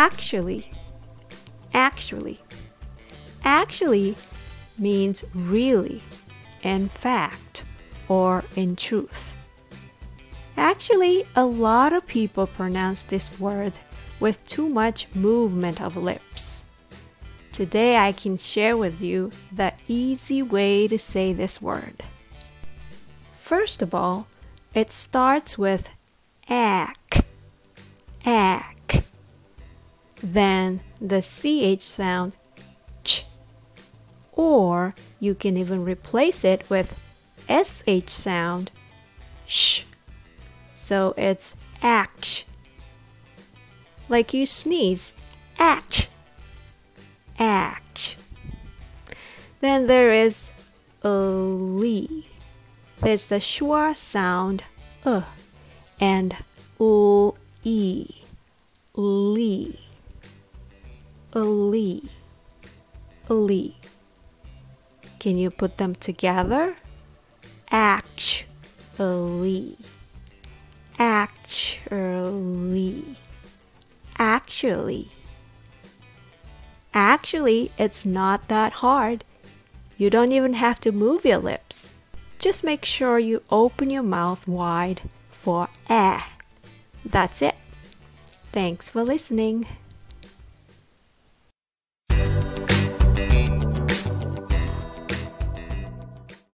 Actually, actually, actually means really, in fact, or in truth. Actually, a lot of people pronounce this word with too much movement of lips. Today I can share with you the easy way to say this word. First of all, it starts with ack, ack. Then the ch sound ch. Or you can even replace it with sh sound sh. So it's act. Like you sneeze, act, act. Then there is li. There's the schwa sound uh and u e li li. Li. Can you put them together? Actually. Actually. Actually. Actually it's not that hard. You don't even have to move your lips. Just make sure you open your mouth wide for eh that's it. Thanks for listening